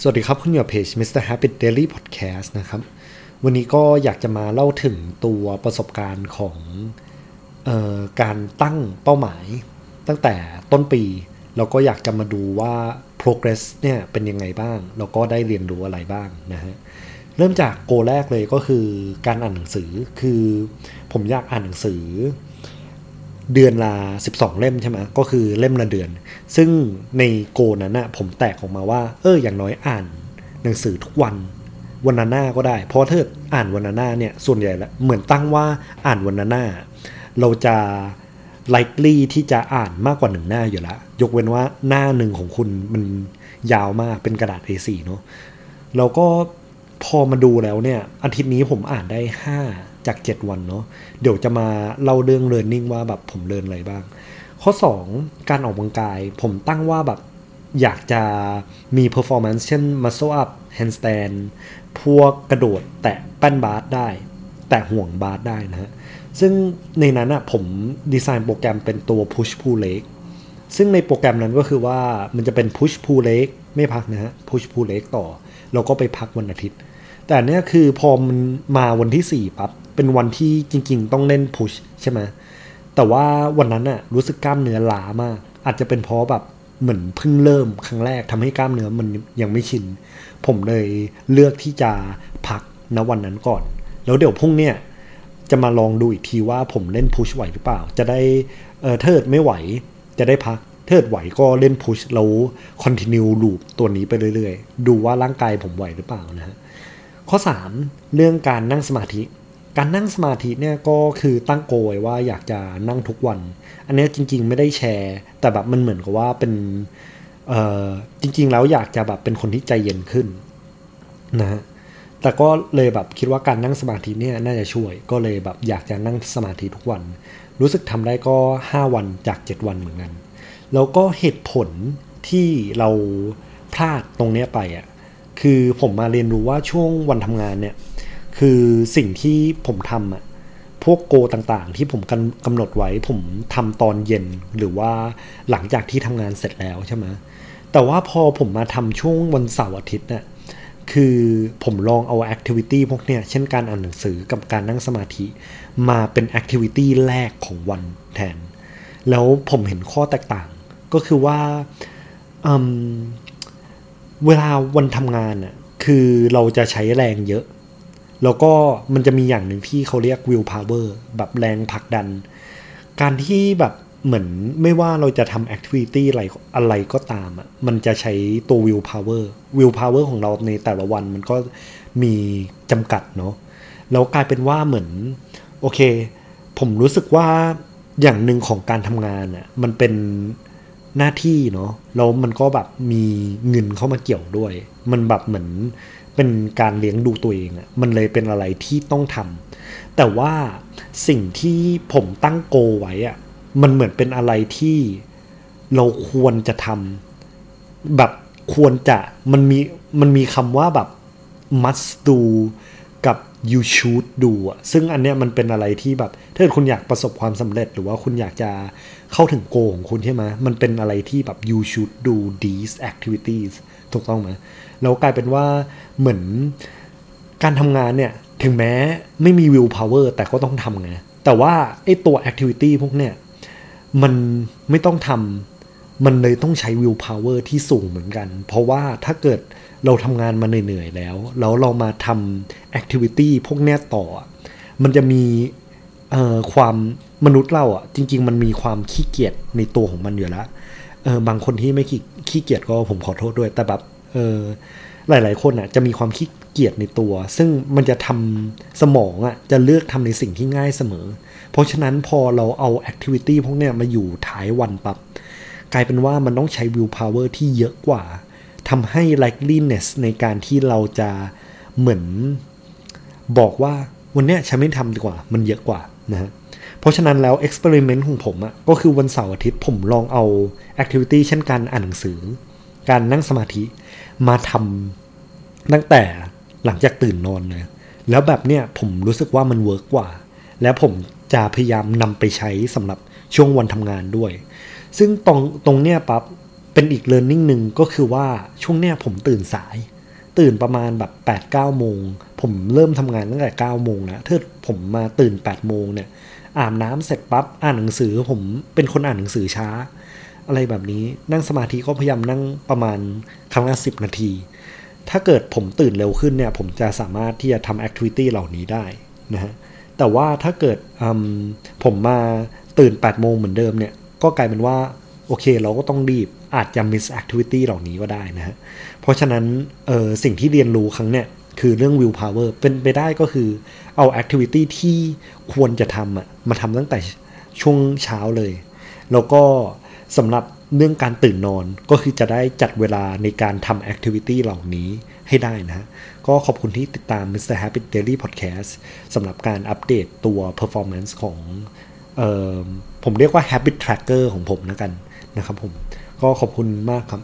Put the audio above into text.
สวัสดีครับ คุณอยู่กับเพจ Mr. Happy Daily Podcast นะครับ วันนี้ก็อยากจะมาเล่าถึงตัวประสบการณ์ของออการตั้งเป้าหมาย ตั้งแต่ต้นปี แล้วก็อยากจะมาดูว่า progress เนี่ยเป็นยังไงบ้าง แล้วก็ได้เรียนรู้อะไรบ้างนะฮะเริ่มจากโกแรกเลยก็คือการอ่านหนังสือคือผมอยากอ่านหนังสือ เดือนละ12 เล่มใช่ไหมก็คือเล่มละเดือน ซึ่งในโกนั้นนะผมแตกออกมาว่า เอออย่างน้อยอ่านหนังสือทุกวันวันนาน่าก็ได้ เพราะถ้าอ่านวันนาน่าเนี่ยส่วนใหญ่แล้วเหมือนตั้งว่าอ่านวันนาน่าเราจะ likely ที่จะอ่านมากกว่าหนึ่งหน้าอยู่ล้วยกเว้นว่าหน้าหนึ่งของคุณมันยาวมากเป็นกระดาษ A4 เนาะแล้วก็พอมาดูแล้วเนี่ยอาทิตย์นี้ผมอ่านได้ 5 จาก 7 วันเนาะเดี๋ยวจะมาเล่าเรื่อง learning ว่าแบบผมเรียนอะไรบ้าง ข้อ 2 การออกกำลังกาย ผมตั้งว่าแบบอยากจะมี performance เช่น muscle up handstand พวกกระโดดแตะแป้นบาสได้ แตะห่วงบาสได้นะฮะ ซึ่งในนั้นอะผมดีไซน์โปรแกรมเป็นตัว push pull leg ซึ่งในโปรแกรมนั้นก็คือว่ามันจะเป็น push pull leg ไม่พักนะฮะ push pull leg ต่อ เราก็ไปพักวันอาทิตย์ แต่เนี้ยคือพอมันมาวันที่ 4 ปั๊บ เป็นวันที่จริง ๆ ต้องเล่น push ใช่ไหมแต่ว่าวันนั้นน่ะรู้สึกกล้ามเนื้อล้ามาก อาจจะเป็นเพราะแบบเหมือนเพิ่งเริ่มครั้งแรกทำให้กล้ามเนื้อมันยังไม่ชิน ผมเลยเลือกที่จะพักณวันนั้นก่อน แล้วเดี๋ยวพรุ่งเนี้ยจะมาลองดูอีกทีว่าผมเล่นพุชไหวหรือเปล่า จะได้เออเทิดไม่ไหว จะได้พัก เทิดไหวก็เล่นพุชแล้วคอนติเนียลูปตัวนี้ไปเรื่อยๆ ดูว่าร่างกายผมไหวหรือเปล่านะฮะข้อ 3 เรื่องการนั่งสมาธิ การนั่งสมาธิเนี่ยก็คือตั้งโกยว่าอยากจะนั่งทุกวัน อันนี้จริง ๆ ไม่ได้แชร์ แต่แบบมันเหมือนกับว่าเป็นเออจริง ๆ แล้วอยากจะแบบเป็นคนที่ใจเย็นขึ้นนะฮะแต่ก็เลยแบบคิดว่าการนั่งสมาธิเนี่ยน่าจะช่วย ก็เลยแบบอยากจะนั่งสมาธิทุกวัน รู้สึกทำได้ก็ 5 วันจาก 7 วันเหมือนกัน แล้วก็เหตุผลที่เราพลาดตรงเนี้ยไปอะคือผมมาเรียนรู้ว่าช่วงวันทำงานเนี่ย คือสิ่งที่ผมทำอะพวกโกต่างๆ ที่ผมกำหนดไว้ผมทำตอนเย็นหรือว่าหลังจากที่ทำงานเสร็จแล้วใช่ไหมแต่ว่าพอผมมาทำช่วงวันเสาร์อาทิตย์เนี่ยคือผมลองเอาแอคทิวิตี้พวกเนี้ยเช่นการอ่านหนังสือกับการนั่งสมาธิ มาเป็นแอคทิวิตี้แรกของวันแทน แล้วผมเห็นข้อแตกต่างก็คือว่าเวลาวันทำงานอะคือเราจะใช้แรงเยอะ แล้วก็มันจะมีอย่างหนึ่งที่เขาเรียก will power แบบแรงผลักดัน การที่แบบเหมือนไม่ว่าเราจะทำ activity อะไรอะไรก็ตามอะมันจะใช้ตัว will power will power ของเราในแต่ละวันมันก็มีจำกัดเนาะแล้วกลายเป็นว่าเหมือนโอเค ผมรู้สึกว่าอย่างหนึ่งของการทำงานอะมันเป็น หน้าที่เนาะแล้วมันก็แบบมีเงินเข้ามาเกี่ยวด้วย มันแบบเหมือนเป็นการเลี้ยงดูตัวเองอะมันเลยเป็นอะไรที่ต้องทำแต่ว่าสิ่งที่ผมตั้งโกไว้อะมันเหมือนเป็นอะไรที่เราควรจะทำแบบควรจะมันมีมันมีคำว่าแบบ must do you should do อะซึ่งอันเนี้ยมันเป็นอะไรที่แบบถ้าเกิดคุณอยากประสบความสำเร็จหรือว่าคุณอยากจะเข้าถึงโกของคุณใช่ไหมมันเป็นอะไรที่แบบ you should do these activities ถูกต้องไหมแล้วกลายเป็นว่าเหมือนการทำงานเนี่ย ถึงแม้ไม่มี will power แต่ก็ต้องทำไงแต่ว่าไอ้ตัว activity พวกเนี่ยมันไม่ต้องทำ มันเลยต้องใช้ will power ที่สูงเหมือนกัน เพราะว่าถ้าเกิดเราทำงานมาเหนื่อยๆแล้ว แล้วเรามาทำ activity พวกเนี้ยต่อ มันจะมีความมนุษย์เราอะ จริง ๆ มันมีความขี้เกียจในตัวของมันอยู่แล้วเออบางคนที่ไม่ขี้ขี้เกียจก็ผมขอโทษด้วย แต่แบบเออหลาย ๆ คนอะจะมีความขี้เกียจในตัว ซึ่งมันจะทำสมองอะจะเลือกทำในสิ่งที่ง่ายเสมอ เพราะฉะนั้นพอเราเอา activity พวกเนี้ยมาอยู่ท้ายวันปับ๊บ กลายเป็นว่ามันต้องใช้ will power ที่เยอะกว่าทำให้ likeliness ในการที่เราจะเหมือนบอกว่าวันเนี้ยฉันไม่ทำดีกว่า มันเยอะกว่านะฮะเพราะฉะนั้นแล้ว experiment ของผมอะก็คือวันเสาร์อาทิตย์ผมลองเอา activity เช่นการอ่านหนังสือ การนั่งสมาธิมาทำตั้งแต่หลังจากตื่นนอนเลยแล้วแบบเนี้ยผมรู้สึกว่ามันเวิร์กกว่า แล้วผมจะพยายามนำไปใช้สำหรับช่วงวันทำงานด้วย ซึ่งตรงตรงเนี้ยปั๊บเป็นอีก learning หนึ่งก็คือว่าช่วงเนี้ยผมตื่นสาย ตื่นประมาณแบบ8ปดเก้าโมง ผมเริ่มทำงานตั้งแต่9ก้าโมงแล้วถ้าผมมาตื่น8ปดโมงเนี่ยอาบน้ำเสร็จปั๊บอ่านหนังสือผมเป็นคนอ่านหนังสือช้า อะไรแบบนี้นั่งสมาธิก็พยายามนั่งประมาณครั้งละสินาที ถ้าเกิดผมตื่นเร็วขึ้นเนี่ย ผมจะสามารถที่จะทำแอคทิวิตี้เหล่านี้ได้นะฮะแต่ว่าถ้าเกิดผมมาตื่น8โมงเหมือนเดิมเนี่ย ก็กลายเป็นว่า โอเคเราก็ต้องรีบอาจจะ miss activity เหล่านี้ก็ได้นะฮะ เพราะฉะนั้นเออสิ่งที่เรียนรู้ครั้งเนี้ยคือเรื่อง will power เป็นไปได้ก็คือเอา activity ที่ควรจะทำอะมาทำตั้งแต่ช่วงเช้าเลย แล้วก็สำหรับเรื่องการตื่นนอนก็คือจะได้จัดเวลาในการทำ activity เหล่านี้ให้ได้นะฮะก็ขอบคุณที่ติดตาม Mr. Happy Daily Podcast สำหรับการอัปเดตตัว performance ของ ผมเรียกว่า habit tracker ของผมนะกันนะครับผมก็ขอบคุณมากครับ